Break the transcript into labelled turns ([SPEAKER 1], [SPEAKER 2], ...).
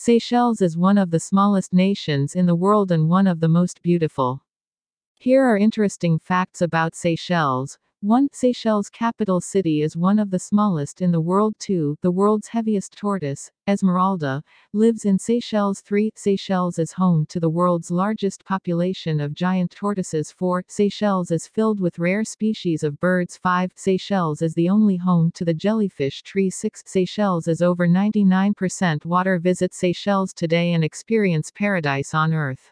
[SPEAKER 1] Seychelles is one of the smallest nations in the world and one of the most beautiful. Here are interesting facts about Seychelles. 1. Seychelles' capital city is one of the smallest in the world. 2. The world's heaviest tortoise, Esmeralda, lives in Seychelles. 3. Seychelles is home to the world's largest population of giant tortoises. 4. Seychelles is filled with rare species of birds. 5. Seychelles is the only home to the jellyfish tree. 6. Seychelles is over 99% water. Visit Seychelles today and experience paradise on earth.